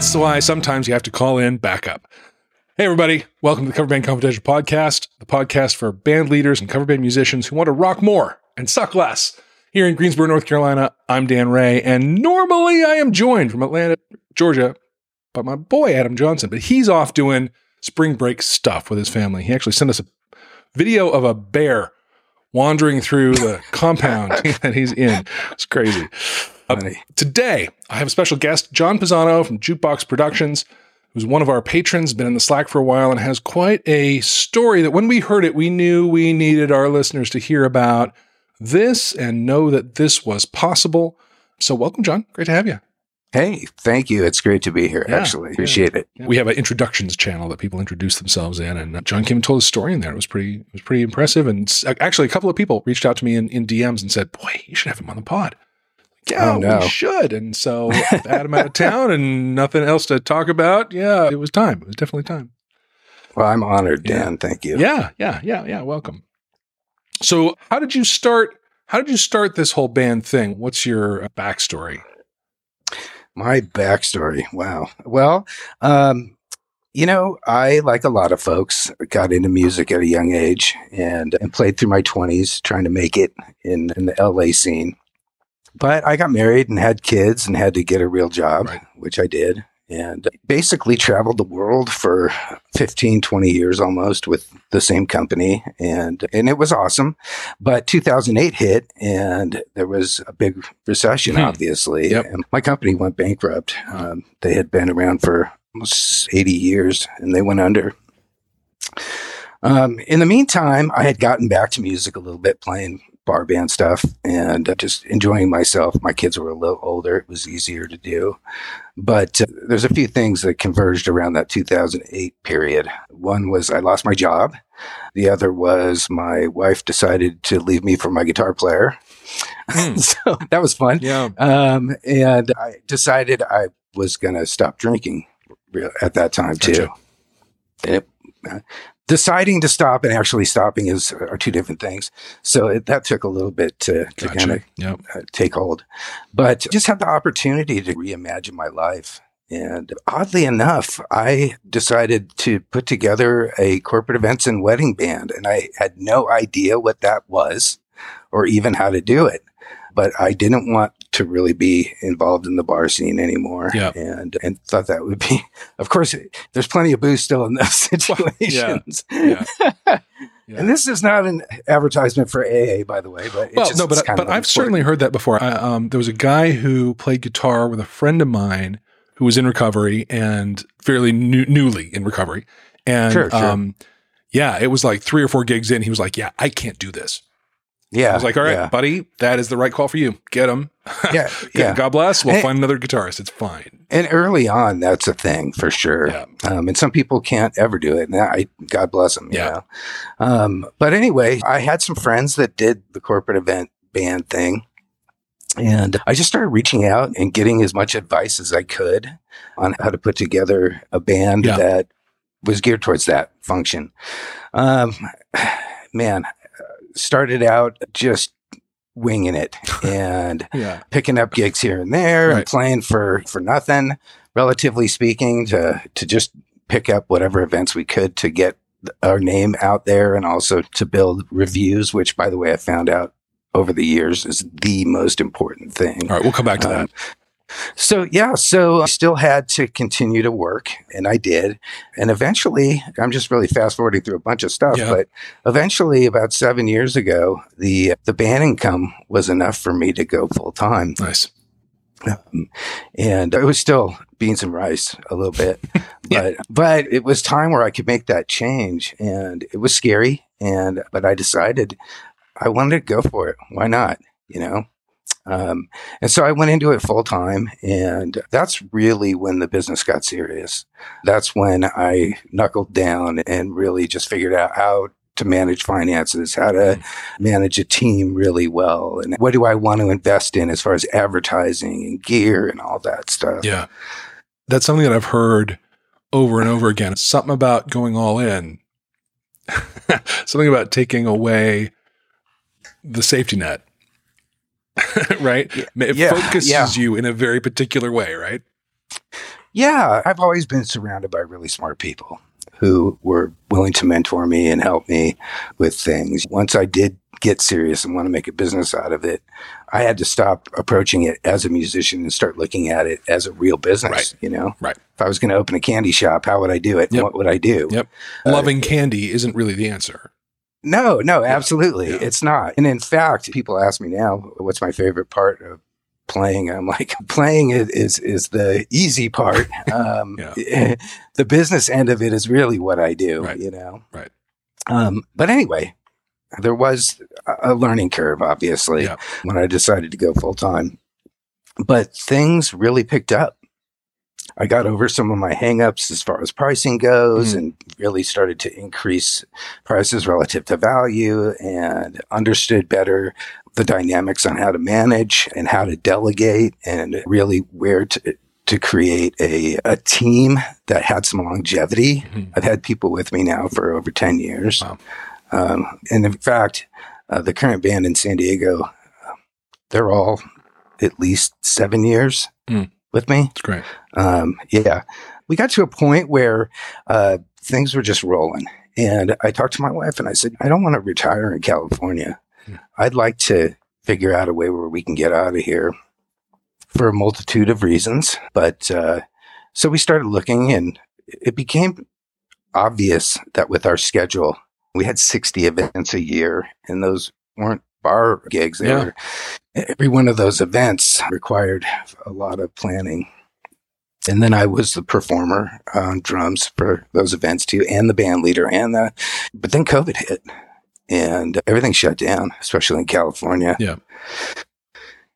that's why sometimes you have to call in backup. Hey, everybody. Welcome to the Cover Band Confidential Podcast, the podcast for band leaders and cover band musicians who want to rock more and suck less. Here in Greensboro, North Carolina, I'm Dan Ray, and normally I am joined from Atlanta, Georgia, by my boy Adam Johnson, but he's off doing spring break stuff with his family. He actually sent us a video of a bear wandering through the compound that he's in. It's crazy. Uh, today, I have a special guest, John Pisano from Jukebox Productions, who's one of our patrons, been in the Slack for a while, and has quite a story that when we heard it, we knew we needed our listeners to hear about this and know that this was possible. So, welcome, John. Great to have you. Hey, thank you. It's great to be here, Yeah, actually. Appreciate it. We have an introductions channel that people introduce themselves in, and John came and told a story in there. It was pretty, it was pretty impressive. And actually, a couple of people reached out to me in, in DMs and said, "Boy, you should have him on the pod." Yeah, Oh, no. we should. And so, had Adam out of town and nothing else to talk about, yeah, it was time. It was definitely time. Well, I'm honored, Yeah. Dan. Thank you. Yeah, yeah, yeah, yeah. Welcome. So, how did you start? How did you start this whole band thing? What's your backstory? My backstory. Wow. Well, um, you know, I, like a lot of folks, got into music at a young age and, and played through my 20s trying to make it in, in the LA scene. But I got married and had kids and had to get a real job, Right. which I did. And basically traveled the world for 15, 20 years almost with the same company. And, and it was awesome. But 2008 hit and there was a big recession, Hmm. obviously. Yep. And my company went bankrupt. Um, they had been around for almost 80 years and they went under. Um, in the meantime, I had gotten back to music a little bit, playing bar band stuff and uh, just enjoying myself. My kids were a little older. It was easier to do. But uh, there's a few things that converged around that 2008 period. One was I lost my job. The other was my wife decided to leave me for my guitar player. Hmm. so that was fun. Yeah, Um, and I decided I was going to stop drinking at that time too. Gotcha. And it, uh, deciding to stop and actually stopping is are two different things. So it, that took a little bit to, to kind of Yeah, uh, take hold, but just had the opportunity to reimagine my life. And oddly enough, I decided to put together a corporate events and wedding band, and I had no idea what that was or even how to do it. But I didn't want to really be involved in the bar scene anymore. And and thought that would be of course there's plenty of booze still in those Well, yeah. situations. yeah. Yeah. And this is not an advertisement for AA, by the way, but well, just, no, it's but but I've certainly heard that before. I, um, there was a guy who played guitar with a friend of mine who was in recovery and fairly new, newly in recovery, and Sure, sure. um, yeah, it was like three or four gigs in. He was like, "Yeah, I can't do this." Yeah. I was like, "All right, yeah. buddy, that is the right call for you. Get him. yeah, yeah. God bless. We'll And- find another guitarist. It's fine." And early on, that's a thing for sure. Yeah. Um, and some people can't ever do it. And I, God bless them. Yeah. Know? um, but anyway, I had some friends that did the corporate event band thing. And I just started reaching out and getting as much advice as I could on how to put together a band Yeah. that was geared towards that function. Um, man, started out just winging it and Yeah, picking up gigs here and there Right. and playing for for nothing relatively speaking to to just pick up whatever events we could to get our name out there and also to build reviews which by the way I found out over the years is the most important thing. all right, we'll come back to that. Um, so yeah, so I still had to continue to work, and I did. And eventually, I'm just really fast forwarding through a bunch of stuff, Yeah. but eventually, about seven years ago, the the band income was enough for me to go full time, Nice. um, and it was still beans and rice a little bit, Yeah. but but it was time where I could make that change, and it was scary, and but I decided I wanted to go for it. Why not? You know. Um, and so I went into it full time, and that's really when the business got serious. That's when I knuckled down and really just figured out how to manage finances, how to manage a team really well, and what do I want to invest in as far as advertising and gear and all that stuff. Yeah. That's something that I've heard over and over again. It's something about going all in, something about taking away the safety net, right? It Yeah, focuses yeah. you in a very particular way, right? Yeah, I've always been surrounded by really smart people who were willing to mentor me and help me with things. Once I did get serious and want to make a business out of it, I had to stop approaching it as a musician and start looking at it as a real business, Right. you know? Right. If I was going to open a candy shop, how would I do it? Yep. What would I do? Yep. Uh, Loving candy isn't really the answer. No, no, absolutely. It's not. And in fact, people ask me now, what's my favorite part of playing? I'm like, playing is is, is the easy part. Um, the business end of it is really what I do, Right. you know? Right. Um, but anyway, there was a- a learning curve, obviously, Yeah. when I decided to go full time. But things really picked up. I got over some of my hangups as far as pricing goes Mhm. and really started to increase prices relative to value and understood better the dynamics on how to manage and how to delegate and really where to to create a, a team that had some longevity. Mhm. I've had people with me now for over 10 years. Wow. Um, and in fact, uh, the current band in San Diego, they're all at least seven years Mm. With me. It's great. Um, yeah, we got to a point where uh, things were just rolling. And I talked to my wife and I said, I don't want to retire in California. Hmm. I'd like to figure out a way where we can get out of here for a multitude of reasons. But uh, so we started looking and it became obvious that with our schedule, we had 60 events a year and those weren't bar gigs. They Yeah. were, every one of those events required a lot of planning. And then I was the performer on drums for those events too, and the band leader, and the. But then COVID hit, and everything shut down, especially in California. Yeah.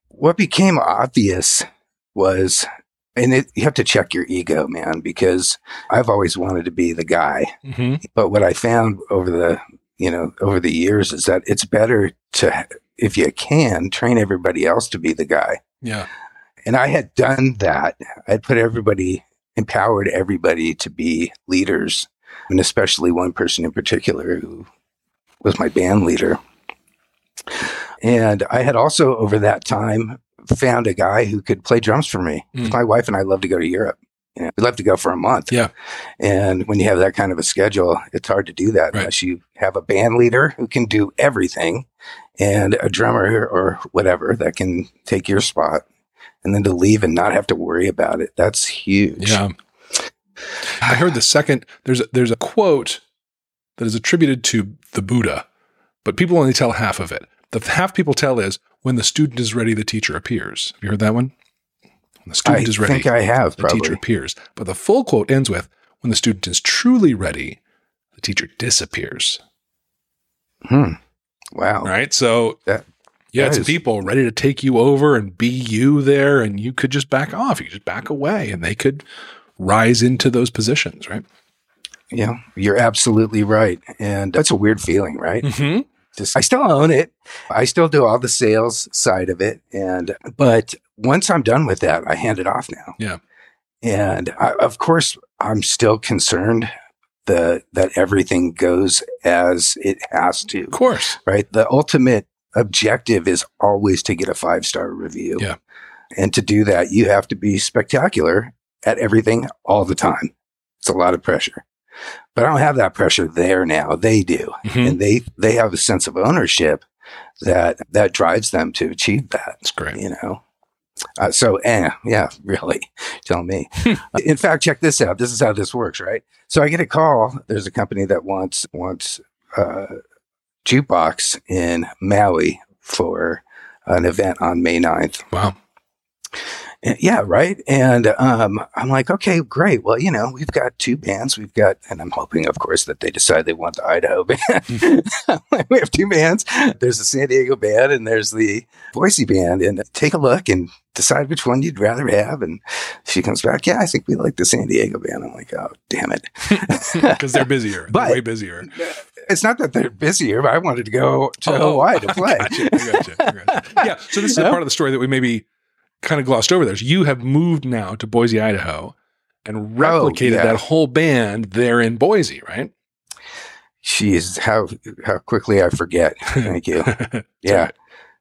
What became obvious was, and it, you have to check your ego, man, because I've always wanted to be the guy. hmm But what I found over the, you know, over the years is that it's better to, if you can, train everybody else to be the guy. Yeah. And I had done that. I'd put everybody, empowered everybody to be leaders, and especially one person in particular who was my band leader. And I had also, over that time, found a guy who could play drums for me. Mm. My wife and I love to go to Europe. You know, we love to go for a month. Yeah. And when you have that kind of a schedule, it's hard to do that Right. unless you have a band leader who can do everything and a drummer or whatever that can take your spot and then to leave and not have to worry about it. That's huge. Yeah. I heard the second there's a, there's a quote that is attributed to the Buddha, but people only tell half of it. The half people tell is when the student is ready, the teacher appears. Have you heard that one? When the I student is ready, I think I have the probably. teacher appears. But the full quote ends with when the student is truly ready, the teacher disappears. Hmm. Wow. Right? So That- that some people ready to take you over and be you there, and you could just back off. You just back away, and they could rise into those positions, right? Yeah, you're absolutely right. And that's a weird feeling, right? Mm-hmm. Just, I still own it. I still do all the sales side of it. And, but once I'm done with that, I hand it off now. Yeah. And I, of course, I'm still concerned the, that everything goes as it has to, Of course. right? The ultimate objective is always to get a five star review. Yeah. And to do that, you have to be spectacular at everything all the time. It's a lot of pressure. But I don't have that pressure there now. They do Mhm. and they they have a sense of ownership that that drives them to achieve that That's great. you know uh, so eh, yeah really tell me. In fact check this out. This is how this works right? So i get a call. There's a company that wants wants uh jukebox in maui for an event on may 9th Wow. Yeah, right. And um, I'm like, okay, great. Well, you know, we've got two bands. We've got, and I'm hoping, of course, that they decide they want the Idaho band. we have two bands. There's the San Diego band and there's the Boise band. And take a look and decide which one you'd rather have. And she comes back, yeah, I think we like the San Diego band. I'm like, oh, damn it. Because they're busier. But- they're way busier. It's not that they're busier, but I wanted to go to Oh, Hawaii to play. Gotcha, gotcha, gotcha. Yeah. So this is a Yeah. part of the story that we maybe kind of glossed over there. So you have moved now to Boise, Idaho, and replicated yeah. that whole band there in Boise, right? Jeez, how how quickly I forget. Thank you. Yeah.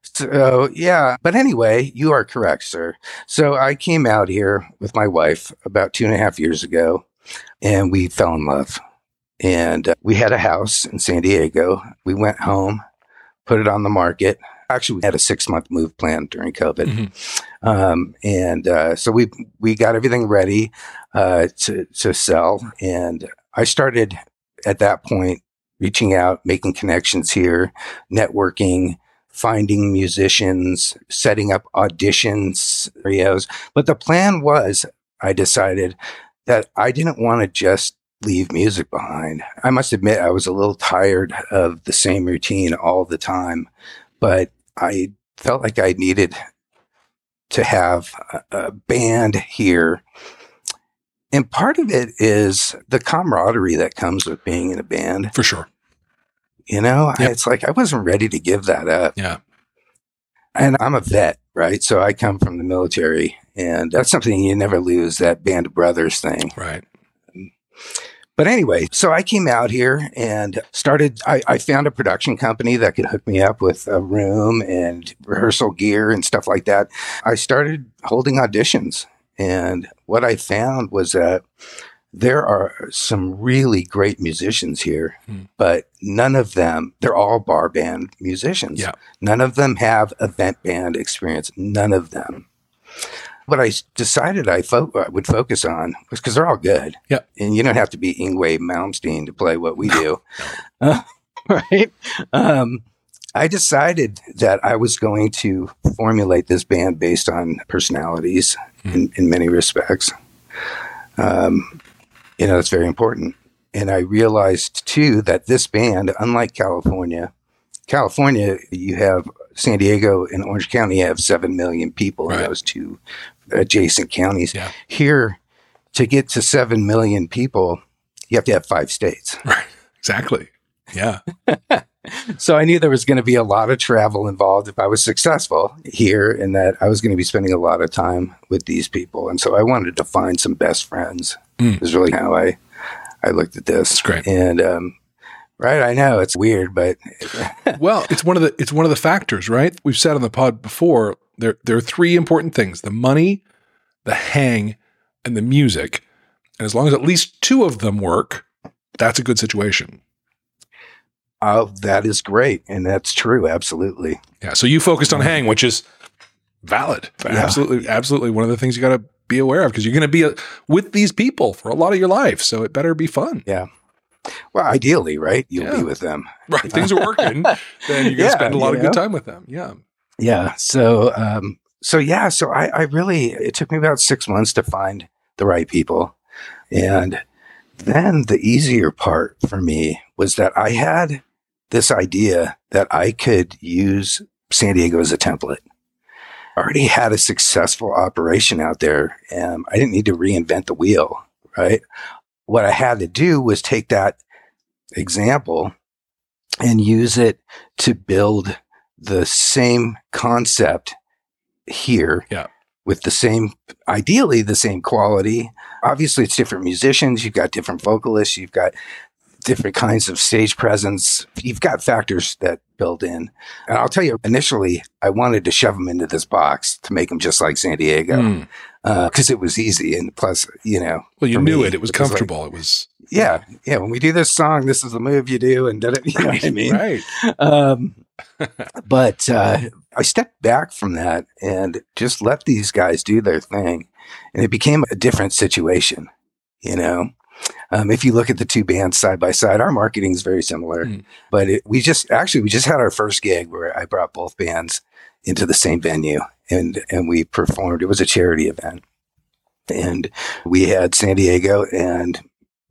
So, yeah. But anyway, you are correct, sir. So I came out here with my wife about two and a half years ago and we fell in love. And uh, we had a house in San Diego. We went home, put it on the market. Actually, we had a six month move plan during COVID. Mm-hmm. Um, and uh, so we, we got everything ready uh, to, to sell. And I started at that point reaching out, making connections here, networking, finding musicians, setting up auditions. But the plan was, I decided that I didn't want to just leave music behind. I must admit, I was a little tired of the same routine all the time, but I felt like I needed to have a, a band here. And part of it is the camaraderie that comes with being in a band. For sure. You know, Yep. it's like I wasn't ready to give that up. Yeah. And I'm a vet, right? So I come from the military, and that's something you never lose that band of brothers thing. Right. But anyway, so I came out here and started. I, I found a production company that could hook me up with a room and rehearsal gear and stuff like that. I started holding auditions. And what I found was that there are some really great musicians here, Hmm. but none of them, they're all bar band musicians. Yeah. None of them have event band experience. None of them. What I decided I, fo- I would focus on was because they're all good. Yeah. And you don't have to be Yngwie Malmsteen to play what we do. Uh, right. Um, I decided that I was going to formulate this band based on personalities in, in many respects. Um, you know, that's very important. And I realized too that this band, unlike California, California, you have San Diego and Orange County have 7 million people in those two adjacent counties. Yeah. Here, to get to 7 million people, you have to have five states. Right. Exactly. Yeah. So I knew there was going to be a lot of travel involved if I was successful here and that I was going to be spending a lot of time with these people. And so I wanted to find some best friends. Mm. Is really how I I looked at this. That's great. And um right, I know it's weird, but well, it's one of the it's one of the factors, right? We've said on the pod before, there there are three important things: the money, the hang, and the music. And as long as at least two of them work, that's a good situation. oh, that is great. And that's true, absolutely. Yeah. So you focused on hang, which is valid. Yeah. Absolutely, absolutely. One of the things you got to be aware of because you're going to be uh with these people for a lot of your life, so it better be fun. Well, ideally, right? You'll Yeah. be with them. Right? Things are working, then you're going to Yeah, spend a lot of good time with them. Yeah. Yeah. So, um, so yeah, so I, I really, it took me about six months to find the right people. And then the easier part for me was that I had this idea that I could use San Diego as a template. I already had a successful operation out there and I didn't need to reinvent the wheel, right? What I had to do was take that example and use it to build the same concept here Yeah. with the same ideally the same quality obviously it's different musicians you've got different vocalists you've got different kinds of stage presence you've got factors that build in and i'll tell you initially i wanted to shove them into this box to make them just like san diego Mm. Because it was easy and plus you know Well, you knew me, it. It was it was like- comfortable. it was yeah yeah when we do this song this is the move you do and da- da- you know what i mean right. um, but uh, I stepped back from that and just let these guys do their thing, and it became a different situation. You know, um, if you look at the two bands side by side, our marketing is very similar. Mm. But it, we just actually we just had our first gig where I brought both bands into the same venue and and we performed. It was a charity event, and we had San Diego and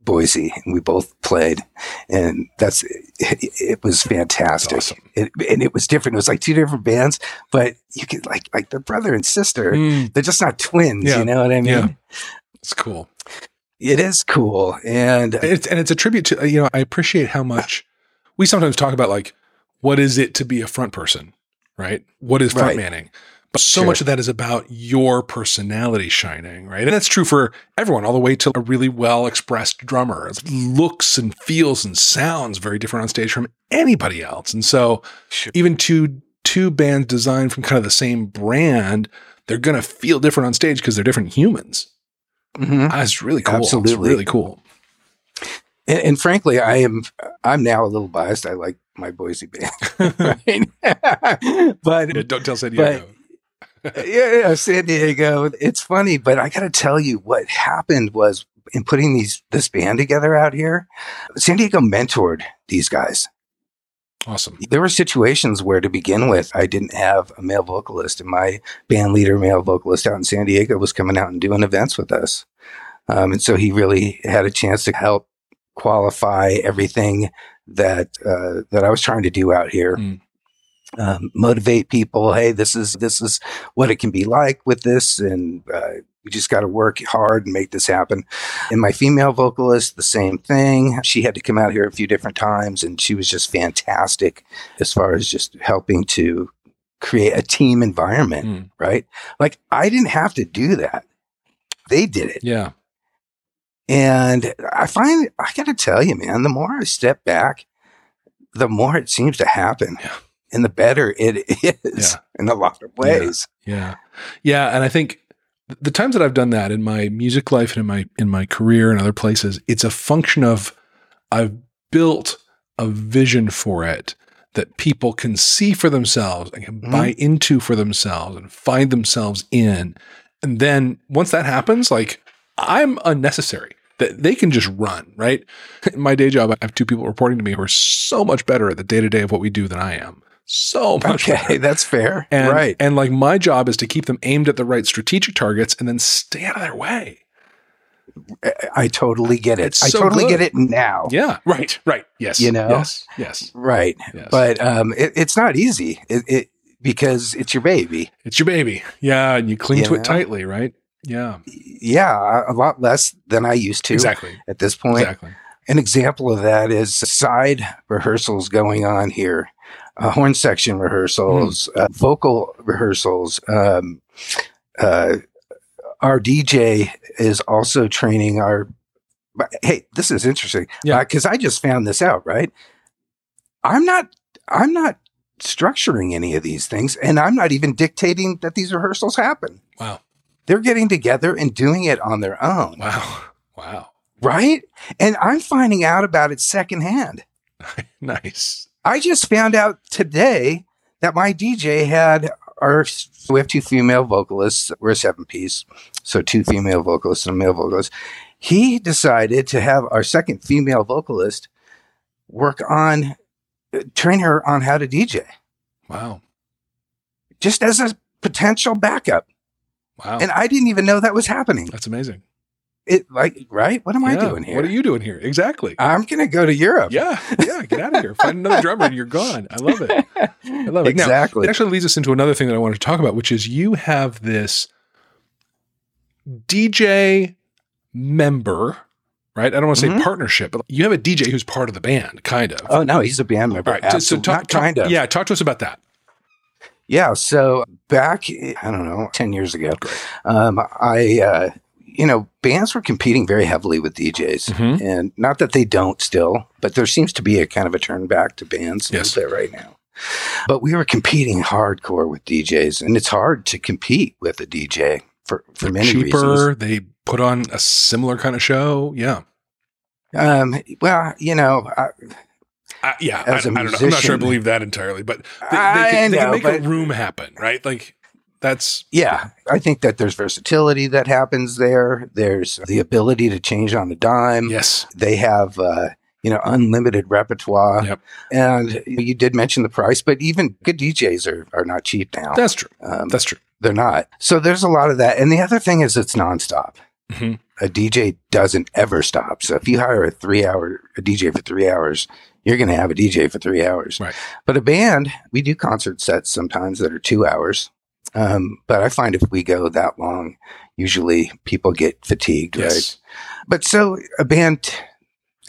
Boise, and we both played, and that's it, it was fantastic. Awesome. It, and it was different. It was like two different bands, but you could like like they're brother and sister. Mm, They're just not twins. Yeah. You know what I mean? Yeah. it's cool. It is cool, and it's, and it's a tribute to, you know, I appreciate how much we sometimes talk about like, what is it to be a front person, right? What is front Right. manning? But so Sure. much of that is about your personality shining, right? And that's true for everyone, all the way to a really well expressed drummer. It looks and feels and sounds very different on stage from anybody else. And so Sure. even two two bands designed from kind of the same brand, they're going to feel different on stage because they're different humans. Mhm. That's really cool. It's Absolutely. really cool. And, and frankly, I am I'm now a little biased. I like my Boise band, but Yeah, don't tell San Diego. Yeah, yeah, San Diego. It's funny, but I got to tell you, what happened was in putting these this band together out here, San Diego mentored these guys. awesome. There were situations where, to begin with, I didn't have a male vocalist, and my band leader, male vocalist out in San Diego, was coming out and doing events with us. Um, and so he really had a chance to help qualify everything that uh, that I was trying to do out here. Mm. Um, motivate people. Hey, this is this is what it can be like with this, and uh, we just got to work hard and make this happen. And my female vocalist, the same thing. She had to come out here a few different times, and she was just fantastic as far as just helping to create a team environment. Mm. Right? Like I didn't have to do that; they did it. Yeah. And I find, I got to tell you, man, the more I step back, the more it seems to happen. Yeah. And the better it is Yeah. in a lot of ways. Yeah. Yeah. And I think the times that I've done that in my music life and in my in my career and other places, it's a function of I've built a vision for it that people can see for themselves and can Mhm. buy into for themselves and find themselves in. And then once that happens, like I'm unnecessary. That they can just run, right? In my day job, I have two people reporting to me who are so much better at the day to day of what we do than I am. So much Okay, better. that's fair. And, right. And like my job is to keep them aimed at the right strategic targets and then stay out of their way. I, totally get it. It's I totally good. get it now. Yeah. Right. Right. Yes. You know? Yes. Yes. Right. Yes. But um, it, it's not easy it, it, because it's your baby. it's your baby. Yeah. And you cling You to know? it tightly, right? Yeah. Yeah, a lot less than I used to Exactly. at this point. Exactly. An example of that is side rehearsals going on here, uh, horn section rehearsals, Hmm. uh, vocal rehearsals. Um, uh, our DJ is also training our. Hey, this is interesting. Yeah. because I just found this out. Right, I'm not. I'm not structuring any of these things, and I'm not even dictating that these rehearsals happen. Wow. They're getting together and doing it on their own, Wow. Wow. right? And I'm finding out about it secondhand. Nice. I just found out today that my DJ had our we have two female vocalists. We're a seven piece, so two female vocalists and a male vocalist. He decided to have our second female vocalist work on uh, train her on how to DJ, Wow. just as a potential backup. Wow. And I didn't even know that was happening. That's amazing. It like right? What am I doing here? What are you doing here? Exactly. I'm gonna go to Europe. yeah. Yeah. Get out of here. Find another drummer and you're gone. I love it. I love it. Now, exactly. It actually leads us into another thing that I wanted to talk about, which is you have this DJ member, right? I don't want to say Mhm. partnership, but you have a DJ who's part of the band, kind of. oh no, he's a band member. All right. So, so Absolutely. talk, Not kind of. Yeah. Talk to us about that. Yeah. So back, I don't know, 10 years ago, um, I, uh, you know, bands were competing very heavily with DJs. Mhm. And not that they don't still, but there seems to be a kind of a turn back to bands Yes. right now. But we were competing hardcore with DJs, and it's hard to compete with a DJ for, for many Cheaper. reasons. They put on a similar kind of show. Yeah. Um, well, you know, I, I, yeah. I, I As a don't know. I'm not sure I believe that entirely, but they, they I can, they can know, make a room happen, right? Like that's Yeah, I think that there's versatility that happens there. There's the ability to change on a dime. yes. They have, uh, you know, unlimited repertoire. Yep. And you did mention the price, but even good DJs are, are not cheap now. That's true. Um, That's true. they're not. So there's a lot of that. And the other thing is it's nonstop. Mhm. A DJ doesn't ever stop. So if you hire a three hour, a DJ for three hours, you're going to have a DJ for three hours. Right. But a band, we do concert sets sometimes that are two hours. Um, but I find if we go that long, usually people get fatigued, right? Yes. But so a band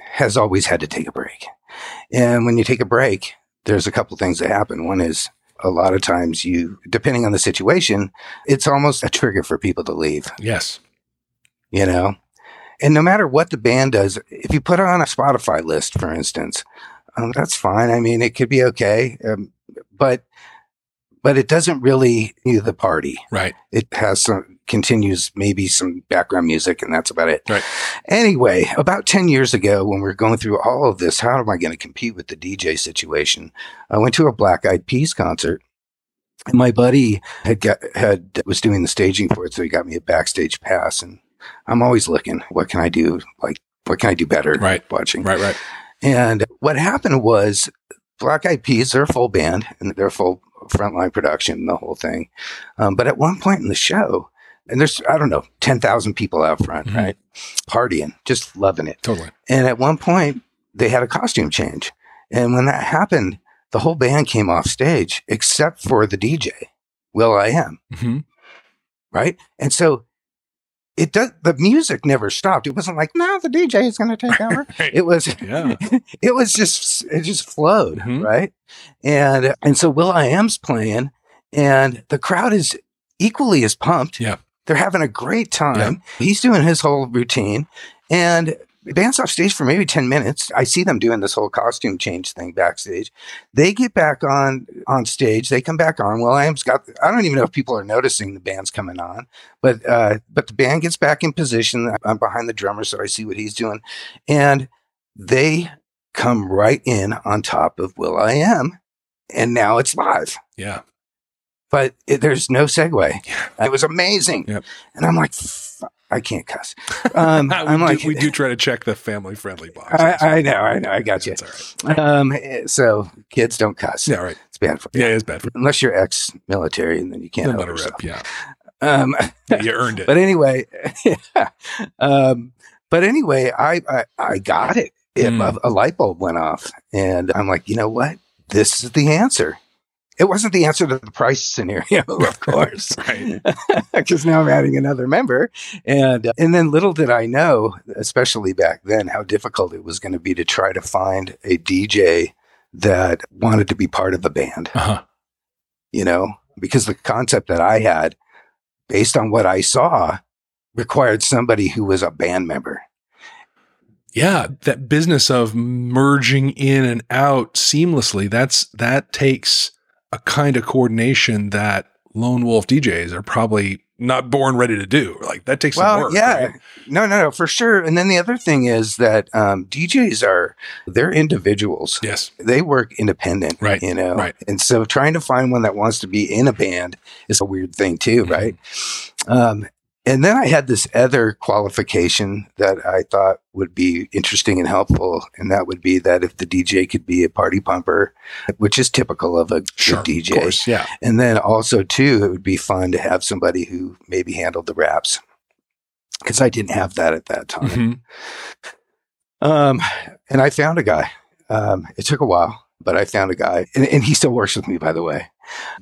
has always had to take a break. And when you take a break, there's a couple things that happen. One is a lot of times you, depending on the situation, it's almost a trigger for people to leave, Yes. you know? And no matter what the band does, if you put it on a Spotify list, for instance, um, that's fine. I mean, it could be okay. Um, but but it doesn't really do the party. Right. It has some continues maybe some background music and that's about it. Right. Anyway, about 10 years ago when we were going through all of this, how am I going to compete with the DJ situation? I went to a Black Eyed Peas concert. And my buddy had got, had was doing the staging for it, so he got me a backstage pass. And I'm always looking, what can I do? Like, what can I do better? Right. Watching. Right. Right. And what happened was Black Eyed Peas, they're a full band and they're full frontline production, the whole thing. Um, but at one point in the show, and there's, I don't know, 10,000 people out front, Mhm. right? Partying, just loving it. Totally. And at one point, they had a costume change. And when that happened, the whole band came off stage except for the DJ, Will I Am, hmm right? And so it does, the music never stopped. It wasn't like, now the DJ is going to take over. Right. It was, Yeah. it was just it just flowed Mhm. right and and so will i am's playing and the crowd is equally as pumped Yeah. they're having a great time he's doing his whole routine and band's off stage for maybe 10 minutes i see them doing this whole costume change thing backstage they get back on on stage they come back on will i am's got i don't even know if people are noticing the band's coming on but uh but the band gets back in position i'm behind the drummer so i see what he's doing and they come right in on top of Will I Am, and now it's live. Yeah. But it, there's no segue. Yeah. It was amazing, Yep. and I'm like, "F- I can't cuss. Um, we, I'm do, like, we do try to check the family friendly box. I, I know, I know, I got you. That's all right. Um, so kids don't cuss. Yeah. Right. It's bad for you. Yeah. It's bad for Unless you're ex-military, and then you can't help yourself. rip. Yeah. Um, Yeah, You earned it. but anyway, yeah. Um, but anyway, I, I, I got it. it Mm. a, a light bulb went off and I'm like, you know what? This is the answer. It wasn't the answer to the price scenario, of course, because now I'm adding another member. And, uh, and then little did I know, especially back then, how difficult it was going to be to try to find a DJ that wanted to be part of the band Uh huh. you know, because the concept that I had, based on what I saw, required somebody who was a band member. Yeah, that business of merging in and out seamlessly, that's that takes a kind of coordination that lone wolf DJs are probably not born ready to do. Like that takes some well, work. yeah, right? no, no, no, for sure. And then the other thing is that um, DJs are they're individuals. Yes. They work independent, Right, You know, right. And so trying to find one that wants to be in a band is a weird thing too, Mhm. right? Um, and then I had this other qualification that I thought would be interesting and helpful, and that would be that if the DJ could be a party pumper, which is typical of a Sure. good Of DJ, course. Yeah. and then also too, it would be fun to have somebody who maybe handled the raps because I didn't have that at that time. Mhm. Um, and I found a guy. Um, it took a while, but I found a guy, and, and he still works with me, by the way.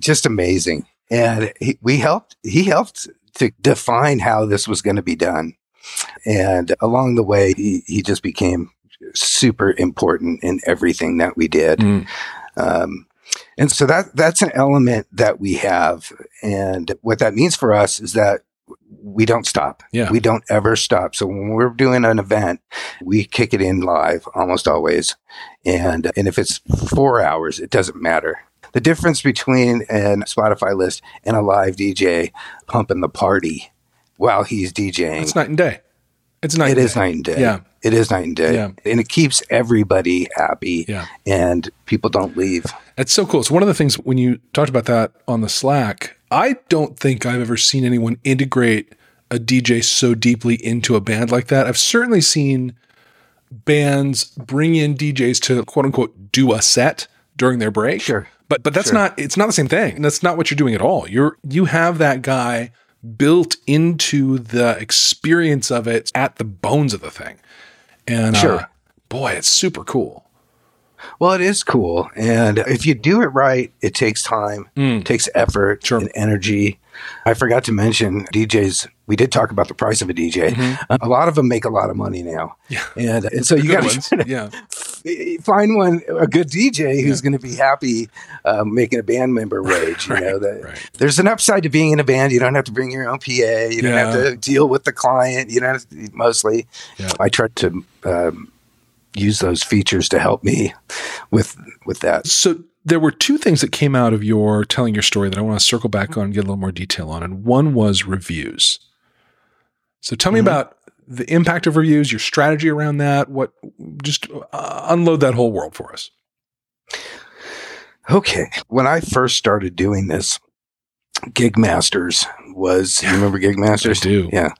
Just amazing. And he, we helped. He helped to define how this was going to be done. And along the way, he, he just became super important in everything that we did. Mm. Um, and so that that's an element that we have. And what that means for us is that we don't stop. Yeah. We don't ever stop. So when we're doing an event, we kick it in live almost always. And and if it's four hours, it doesn't matter. The difference between a Spotify list and a live DJ pumping the party while he's DJing, It's night and day. It's night it and is day. night and day. Yeah. It is night and day. Yeah. And it keeps everybody happy Yeah. and people don't leave. It's so cool. So one of the things when you talked about that on the Slack, I don't think I've ever seen anyone integrate a DJ so deeply into a band like that. I've certainly seen bands bring in DJs to quote unquote do a set during their break. Sure. But but that's Sure. not it's not the same thing. That's not what you're doing at all. You're you have that guy built into the experience of it at the bones of the thing. And Sure. uh, boy, it's super cool. Well, it is cool. And if you do it right, it takes time, Mm. it takes effort Sure. and energy. I forgot to mention DJs. We did talk about the price of a DJ. A lot of them make a lot of money now. Mm-hmm. Yeah. And, and so you got to Yeah. find one, a good DJ who's going to be happy uh, making a band member wage. You know, that right. there's an upside to being in a band. You don't have to bring your own PA. You don't have to deal with the client. You don't mostly. Yeah. I tried to um, use those features to help me with with that. So there were two things that came out of your telling your story that I want to circle back on and get a little more detail on. And one was reviews. So tell me Mhm. about the impact of reviews, your strategy around that. What just uh, unload that whole world for us. Okay. When I first started doing this, Gig Masters was, you remember Gig Masters? do. Yeah.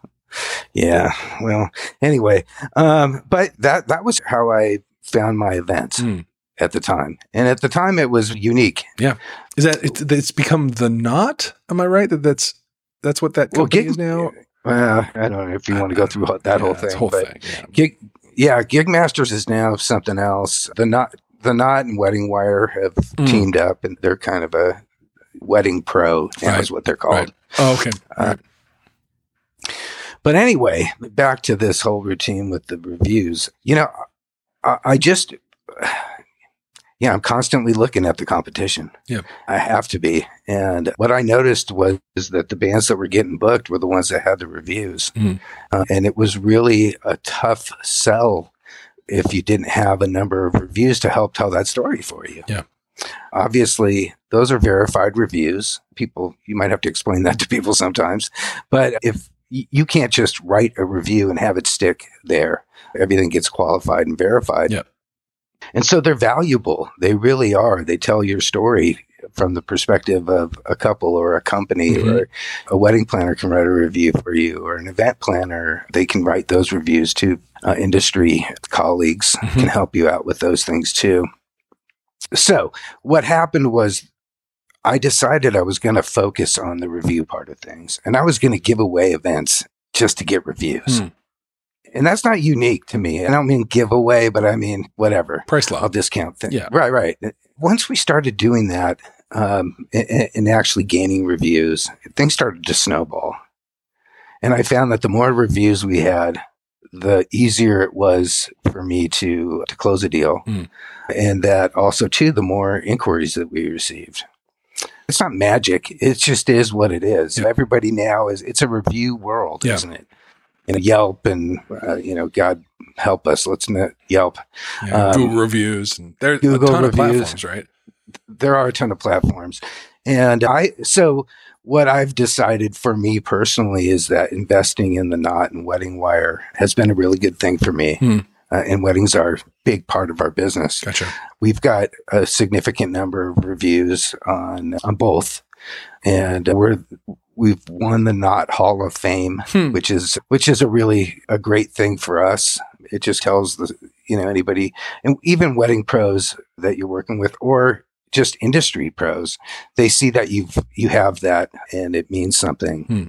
Yeah. Well, anyway, um, but that, that was how I found my events Mm. at the time. And at the time it was unique. Yeah, is that it's, it's become the knot? Am I right that that's that's what that Well, Gig- is now? Well, I don't know if you want to go through that whole thing. whole but thing. Yeah. Gig, yeah, Gig Masters is now something else. The knot, the knot and Wedding Wire have Mm. teamed up, and they're kind of a wedding pro. Now Right, is what they're called. right. Oh, okay. Uh, But anyway, back to this whole routine with the reviews. You know, I, I just, yeah, I'm constantly looking at the competition. Yeah. I have to be. And what I noticed was is that the bands that were getting booked were the ones that had the reviews. Mhm. Uh, and it was really a tough sell if you didn't have a number of reviews to help tell that story for you. Yeah. Obviously, those are verified reviews. People, you might have to explain that to people sometimes. But if you can't just write a review and have it stick there, everything gets qualified and verified. Yep. And so they're valuable. They really are. They tell your story from the perspective of a couple or a company Mhm. or a wedding planner can write a review for you or an event planner. They can write those reviews too. Uh, industry colleagues Mhm. can help you out with those things too. So what happened was I decided I was going to focus on the review part of things and I was going to give away events just to get reviews. Hmm. And that's not unique to me. I don't mean give away, but I mean whatever. Price level. discount thing. Yeah. Right, right. Once we started doing that um, and, and actually gaining reviews, things started to snowball. And I found that the more reviews we had, the easier it was for me to to close a deal, Mm. and that also too the more inquiries that we received. It's not magic; it just is what it is. Yeah. Everybody now is it's a review world, Yeah. isn't it? And Yelp and uh, you know, God help us, let's not Yelp. Yeah, um, Google reviews and there's Google a ton of platforms, right? there are a ton of platforms. And I, so what I've decided for me personally is that investing in the knot and wedding wire has been a really good thing for me. Hmm. Uh, and weddings are a big part of our business. Gotcha. We've got a significant number of reviews on, on both. And we're, we've won the knot hall of fame Hmm. which is which is a really a great thing for us. It just tells the you know anybody and even wedding pros that you're working with or just industry pros, they see that you've you have that and it means something. Hmm.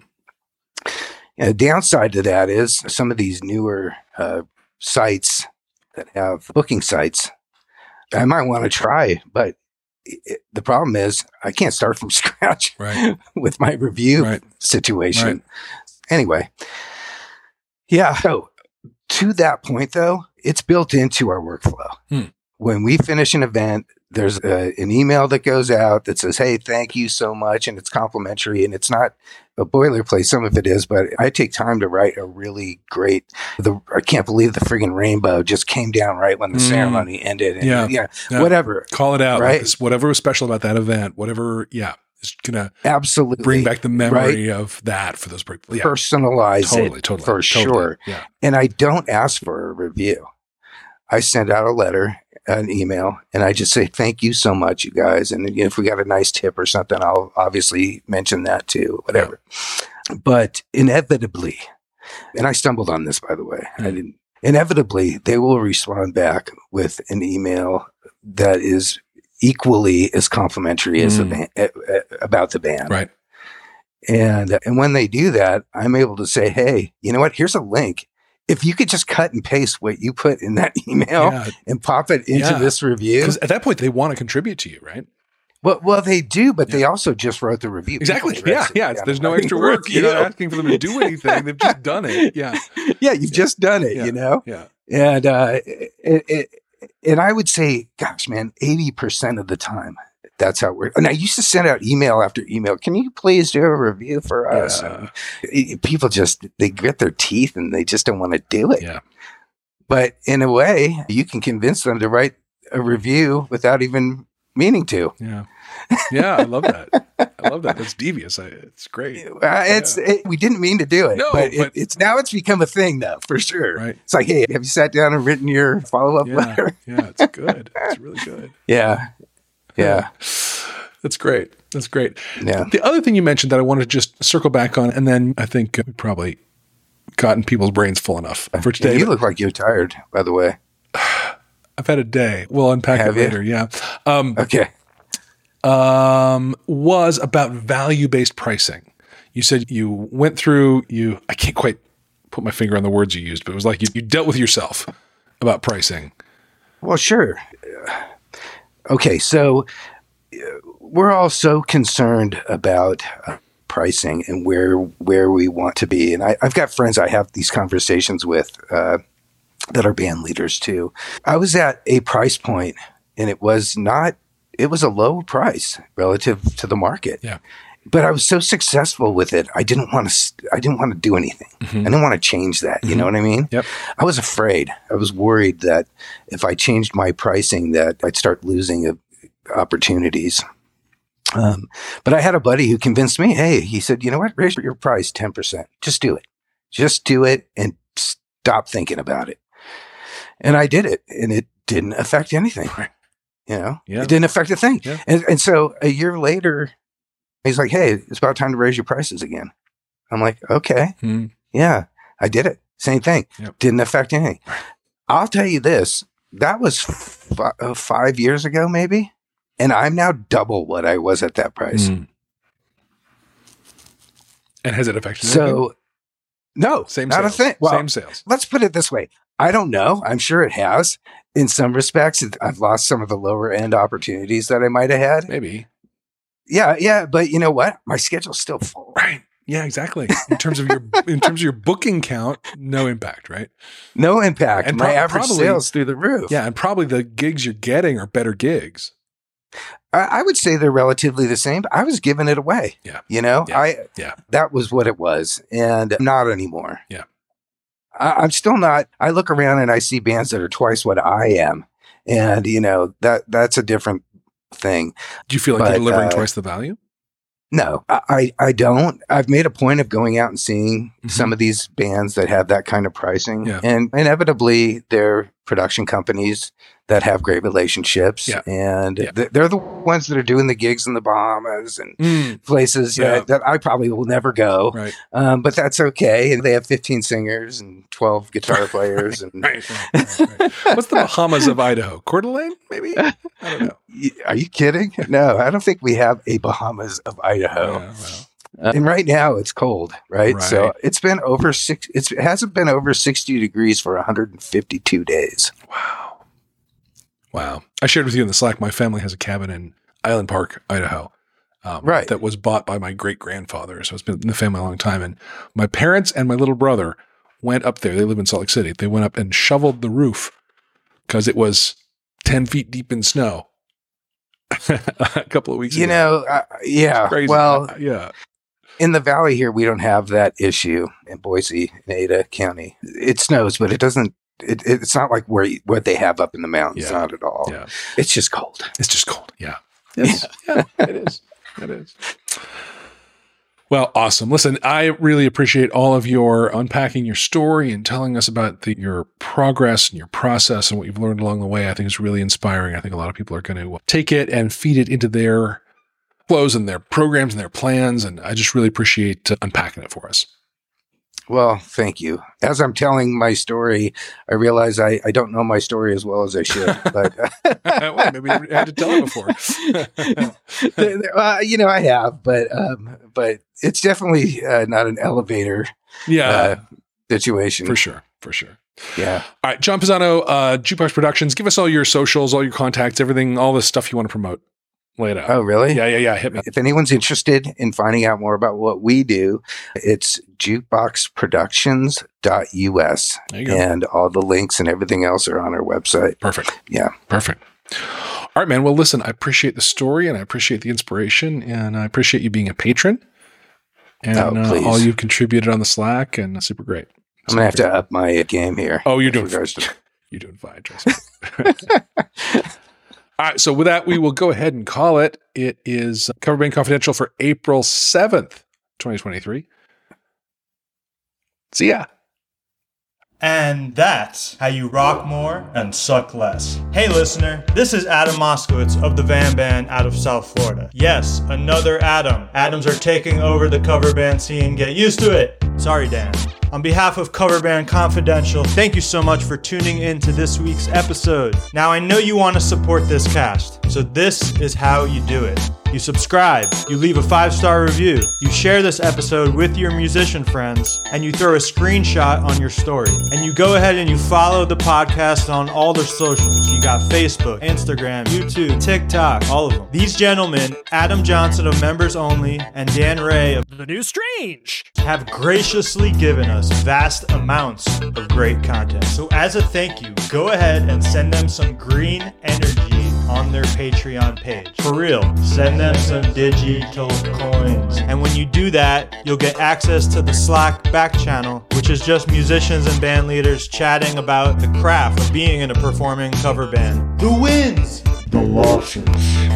And the downside to that is some of these newer uh, sites that have booking sites, I might want to try, but it, the problem is I can't start from scratch Right. with my review Right. situation. Right. Anyway, yeah. So to that point, though, it's built into our workflow. Hmm. When we finish an event, there's a, an email that goes out that says, "Hey, thank you so much," and it's complimentary, and it's not a boilerplate. Some of it is, but I take time to write a really great. The I can't believe the friggin' rainbow just came down right when the Mm. ceremony ended. And Yeah. yeah, Yeah. whatever. Call it out. Right. this, whatever was special about that event, whatever, yeah, it's going to Absolutely, bring back the memory of that for those people. Yeah. personalize Totally, it totally. for totally. sure. Yeah. and I don't ask for a review. I send out a letter, an email, and I just say, thank you so much, you guys. And you know, if we got a nice tip or something, I'll obviously mention that too, whatever. But inevitably, and I stumbled on this, by the way, I Hmm. didn't, inevitably, they will respond back with an email that is equally as complimentary as the band, uh, uh, about the band. Right. And and when they do that, I'm able to say, "Hey, you know what? Here's a link. If you could just cut and paste what you put in that email Yeah. and pop it into Yeah. this review." Because at that point, they want to contribute to you, right? Well, well, they do, but they also just wrote the review. Exactly. People Yeah. Yeah. There's no extra work. You're not asking for them to do anything. They've just done it. Yeah. yeah, you've just done it. Yeah. You know, Yeah. and uh, it, it, and I would say, gosh, man, eighty percent of the time. That's how we're. And I used to send out email after email. Can you please do a review for us? Yeah. It- people just they grit their teeth and they just don't want to do it. Yeah. But in a way, you can convince them to write a review without even meaning to. Yeah. Yeah, I love that. I love that. That's devious. I, it's great. Uh, it's it, we didn't mean to do it, No, but, but- it, it's now it's become a thing though for sure. Right. It's like, hey, have you sat down and written your follow up Yeah. letter? Yeah, it's good. It's really good. Yeah, yeah, That's great. That's great. yeah. The other thing you mentioned that I wanted to just circle back on, and then I think we probably gotten people's brains full enough for Yeah, today. you look like you're tired, by the way. I've had a day. We'll unpack Have it you? later. Yeah. Um, Okay. um, was about value based pricing. You said you went through, you, I can't quite put my finger on the words you used, but it was like you, you dealt with yourself about pricing. Well, sure. Okay, so uh, we're all so concerned about uh, pricing and where where we want to be, and I, I've got friends I have these conversations with uh, that are band leaders too. I was at a price point, and it was not. It was a low price relative to the market. Yeah. But I was so successful with it. I didn't want to. I didn't want to do anything. I didn't want to change that. You know what I mean? Yep. I was afraid. I was worried that if I changed my pricing, that I'd start losing uh, opportunities. Um, but I had a buddy who convinced me. Hey, he said, you know what? Raise your price ten percent. Just do it. Just do it and stop thinking about it. And I did it, and it didn't affect anything. You know, Yeah. it didn't affect a thing. Yeah. And, and so a year later, he's like, "Hey, it's about time to raise your prices again." I'm like, "Okay." Hmm. Yeah, I did it. Same thing. Yep. Didn't affect anything. I'll tell you this that was f- uh, five years ago, maybe. And I'm now double what I was at that price. Mm. And has it affected anything? So, no, same not sales. a thing. Well, same sales. let's put it this way I don't know. I'm sure it has. In some respects, I've lost some of the lower end opportunities that I might have had. Maybe. Yeah, yeah. But you know what? My schedule's still full. Right. Yeah, exactly. In terms of your in terms of your booking count, no impact, right? No impact. And my average probably- sales through the roof. Yeah, and probably the gigs you're getting are better gigs. I, I would say they're relatively the same. But I was giving it away. Yeah. You know, Yeah. I Yeah. that was what it was, and not anymore. Yeah. I, I'm still not. I look around and I see bands that are twice what I am, and you know that that's a different thing. Do you feel like But, you're delivering uh, twice the value? No, I I don't. I've made a point of going out and seeing Mhm. some of these bands that have that kind of pricing, Yeah. and inevitably they're production companies that have great relationships, Yeah. and Yeah. th- they're the ones that are doing the gigs in the Bahamas and Mm, places Yeah. that, that I probably will never go. right. Um, but that's okay. And they have 15 singers and 12 guitar players. And Right, right, right. What's the Bahamas of Idaho? Coeur d'Alene, maybe? I don't know. Are you kidding? No, I don't think we have a Bahamas of Idaho. Well, Uh, and right now it's cold, right? So it's been over six. It's, it hasn't been over 60 degrees for 152 days. wow. Wow. I shared with you in the Slack, my family has a cabin in Island Park, Idaho. Um, Right. That was bought by my great grandfather. So it's been in the family a long time. And my parents and my little brother went up there. They live in Salt Lake City. They went up and shoveled the roof because it was 10 feet deep in snow a couple of weeks ago. You ago. know, uh, yeah. Crazy. Well, Uh, yeah. In the valley here, we don't have that issue in Boise, in Ada County. It snows, but it doesn't. It, it's not like where what they have up in the mountains. Yeah. Not at all. Yeah. It's just cold. It's just cold. Yeah. Yes. Yeah. it is. It is. Well, awesome. Listen, I really appreciate all of your unpacking your story and telling us about the, your progress and your process and what you've learned along the way. I think it's really inspiring. I think a lot of people are going to take it and feed it into their flows and their programs and their plans. And I just really appreciate uh, unpacking it for us. Well, thank you. As I'm telling my story, I realize I, I don't know my story as well as I should. But well, maybe you had to tell it before. Uh, you know, I have, but um, but it's definitely uh, not an elevator yeah, uh, situation. for sure. For sure. Yeah. All right, John Pisano, uh, Jukebox Productions. Give us all your socials, all your contacts, everything, all the stuff you want to promote. Lay it out. Oh, really? Yeah, yeah, yeah. Hit me. If anyone's interested in finding out more about what we do, it's jukeboxproductions.us. There you go. And all the links and everything else are on our website. Perfect. Yeah. Perfect. All right, man. Well, listen, I appreciate the story and I appreciate the inspiration and I appreciate you being a patron and Oh, uh, all you've contributed on the Slack and super great. I'm going to have to up my game here. Oh, you're doing regards to- You're doing fine, trust me. All right, so with that, we will go ahead and call it. It is Cover Band Confidential for April 7th, 2023. See ya. And that's how you rock more and suck less. Hey, listener, this is Adam Moskowitz of the VAM Band out of South Florida. Yes, another Adam. Adams are taking over the cover band scene. Get used to it. Sorry, Dan. On behalf of Cover Band Confidential, thank you so much for tuning in to this week's episode. Now, I know you want to support this cast, so this is how you do it. You subscribe, you leave a five star review, you share this episode with your musician friends, and you throw a screenshot on your story. And you go ahead and you follow the podcast on all their socials. You got Facebook, Instagram, YouTube, TikTok, all of them. These gentlemen, Adam Johnson of Members Only and Dan Ray of The New Strange, have graciously given us vast amounts of great content. So, as a thank you, go ahead and send them some green energy on their Patreon page. For real, send them some digital coins. And when you do that, you'll get access to the Slack back channel, which is just musicians and band leaders chatting about the craft of being in a performing cover band. The wins! The losses.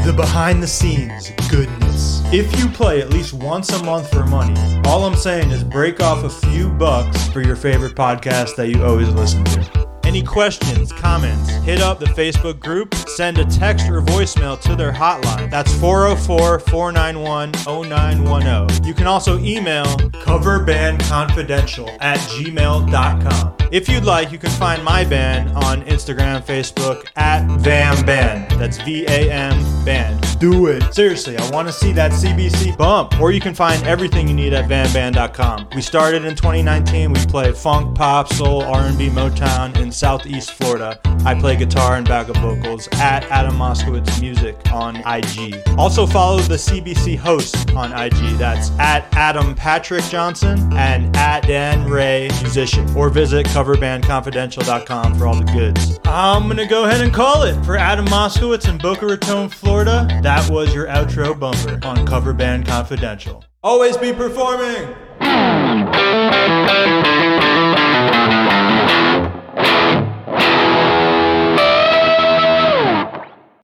The behind the scenes goodness. If you play at least once a month for money, all I'm saying is break off a few bucks for your favorite podcast that you always listen to. Any questions, comments, hit up the Facebook group, send a text or voicemail to their hotline. That's 404 491 0910. You can also email coverbandconfidential at gmail.com. If you'd like, you can find my band on Instagram, Facebook at VAM Band. That's V A M Band. Do it. Seriously, I want to see that CBC bump. Or you can find everything you need at vamband.com. We started in 2019. We play funk, pop, soul, R&B, Motown in Southeast Florida. I play guitar and backup vocals at Adam Moskowitz Music on IG. Also follow the CBC host on IG. That's at Adam Patrick Johnson and at Dan Ray Musician. Or visit coverbandconfidential.com for all the goods. I'm gonna go ahead and call it for Adam Moskowitz in Boca Raton, Florida. That was your outro bumper on Cover Band Confidential. Always be performing!